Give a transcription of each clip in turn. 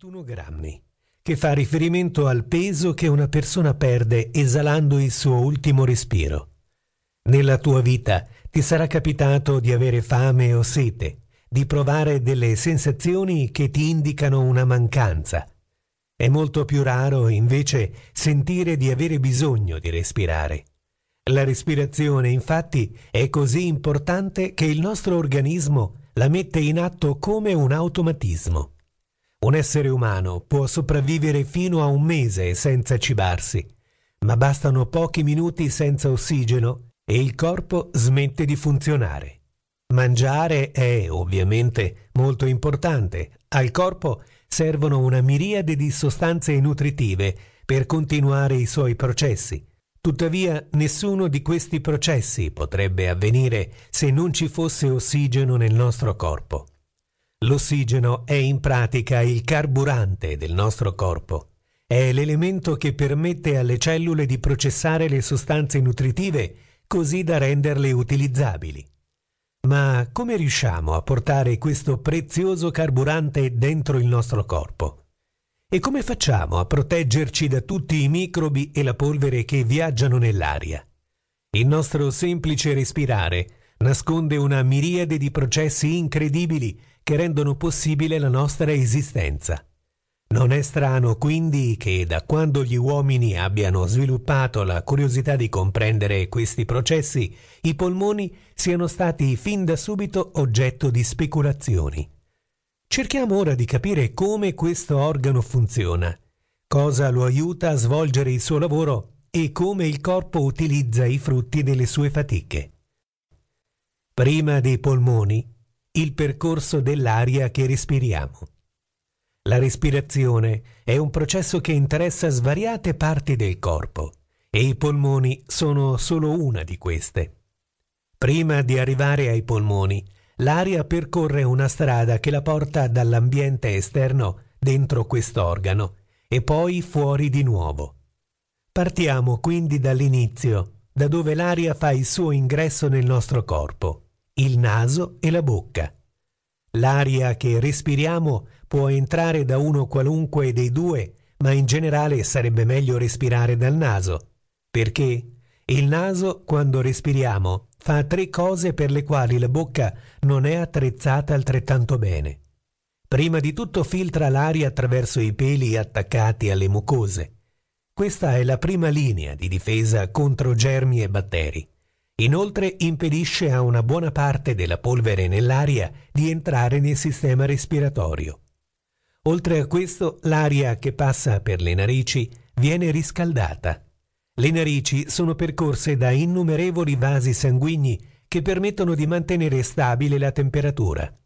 21 grammi, che fa riferimento al peso che una persona perde esalando il suo ultimo respiro. Nella tua vita ti sarà capitato di avere fame o sete, di provare delle sensazioni che ti indicano una mancanza. È molto più raro invece sentire di avere bisogno di respirare. La respirazione infatti è così importante che il nostro organismo la mette in atto come un automatismo. Un essere umano può sopravvivere fino a un mese senza cibarsi, ma bastano pochi minuti senza ossigeno e il corpo smette di funzionare. Mangiare è ovviamente molto importante. Al corpo servono una miriade di sostanze nutritive per continuare i suoi processi. Tuttavia nessuno di questi processi potrebbe avvenire se non ci fosse ossigeno nel nostro corpo. L'ossigeno è in pratica il carburante del nostro corpo. È l'elemento che permette alle cellule di processare le sostanze nutritive così da renderle utilizzabili. Ma come riusciamo a portare questo prezioso carburante dentro il nostro corpo? E come facciamo a proteggerci da tutti i microbi e la polvere che viaggiano nell'aria? Il nostro semplice respirare nasconde una miriade di processi incredibili che rendono possibile la nostra esistenza. Non è strano quindi che da quando gli uomini abbiano sviluppato la curiosità di comprendere questi processi, i polmoni siano stati fin da subito oggetto di speculazioni. Cerchiamo ora di capire come questo organo funziona, cosa lo aiuta a svolgere il suo lavoro e come il corpo utilizza i frutti delle sue fatiche. Prima dei polmoni il percorso dell'aria che respiriamo. La respirazione è un processo che interessa svariate parti del corpo e i polmoni sono solo una di queste. Prima di arrivare ai polmoni, l'aria percorre una strada che la porta dall'ambiente esterno dentro quest'organo e poi fuori di nuovo. Partiamo quindi dall'inizio, da dove l'aria fa il suo ingresso nel nostro corpo il naso e la bocca. L'aria che respiriamo può entrare da uno qualunque dei due, ma in generale sarebbe meglio respirare dal naso, perché il naso, quando respiriamo, fa tre cose per le quali la bocca non è attrezzata altrettanto bene. Prima di tutto filtra l'aria attraverso i peli attaccati alle mucose. Questa è la prima linea di difesa contro germi e batteri. Inoltre impedisce a una buona parte della polvere nell'aria di entrare nel sistema respiratorio. Oltre a questo, l'aria che passa per le narici viene riscaldata. Le narici sono percorse da innumerevoli vasi sanguigni che permettono di mantenere stabile la temperatura.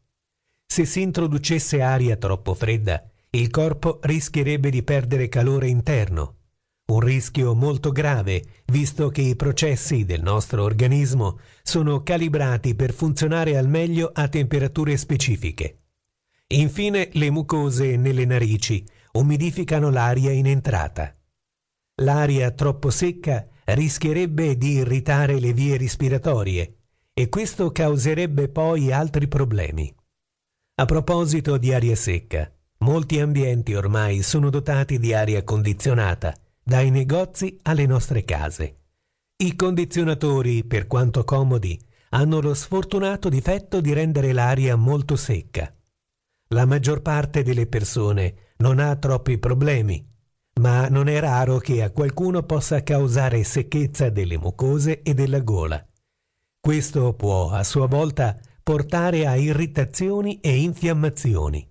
Se si introducesse aria troppo fredda, il corpo rischierebbe di perdere calore interno un rischio molto grave, visto che i processi del nostro organismo sono calibrati per funzionare al meglio a temperature specifiche. Infine, le mucose nelle narici umidificano l'aria in entrata. L'aria troppo secca rischierebbe di irritare le vie respiratorie e questo causerebbe poi altri problemi. A proposito di aria secca, molti ambienti ormai sono dotati di aria condizionata dai negozi alle nostre case. I condizionatori, per quanto comodi, hanno lo sfortunato difetto di rendere l'aria molto secca. La maggior parte delle persone non ha troppi problemi, ma non è raro che a qualcuno possa causare secchezza delle mucose e della gola. Questo può a sua volta portare a irritazioni e infiammazioni.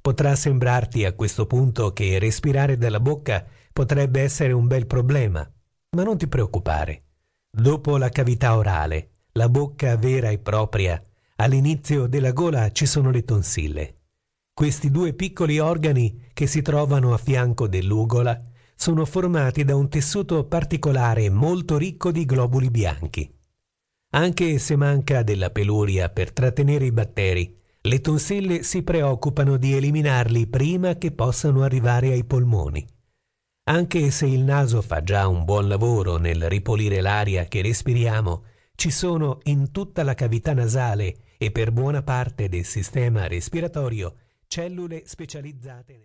Potrà sembrarti a questo punto che respirare dalla bocca potrebbe essere un bel problema, ma non ti preoccupare. Dopo la cavità orale, la bocca vera e propria, all'inizio della gola ci sono le tonsille. Questi due piccoli organi che si trovano a fianco dell'ugola sono formati da un tessuto particolare molto ricco di globuli bianchi. Anche se manca della peluria per trattenere i batteri, le tonsille si preoccupano di eliminarli prima che possano arrivare ai polmoni. Anche se il naso fa già un buon lavoro nel ripulire l'aria che respiriamo, ci sono in tutta la cavità nasale e per buona parte del sistema respiratorio cellule specializzate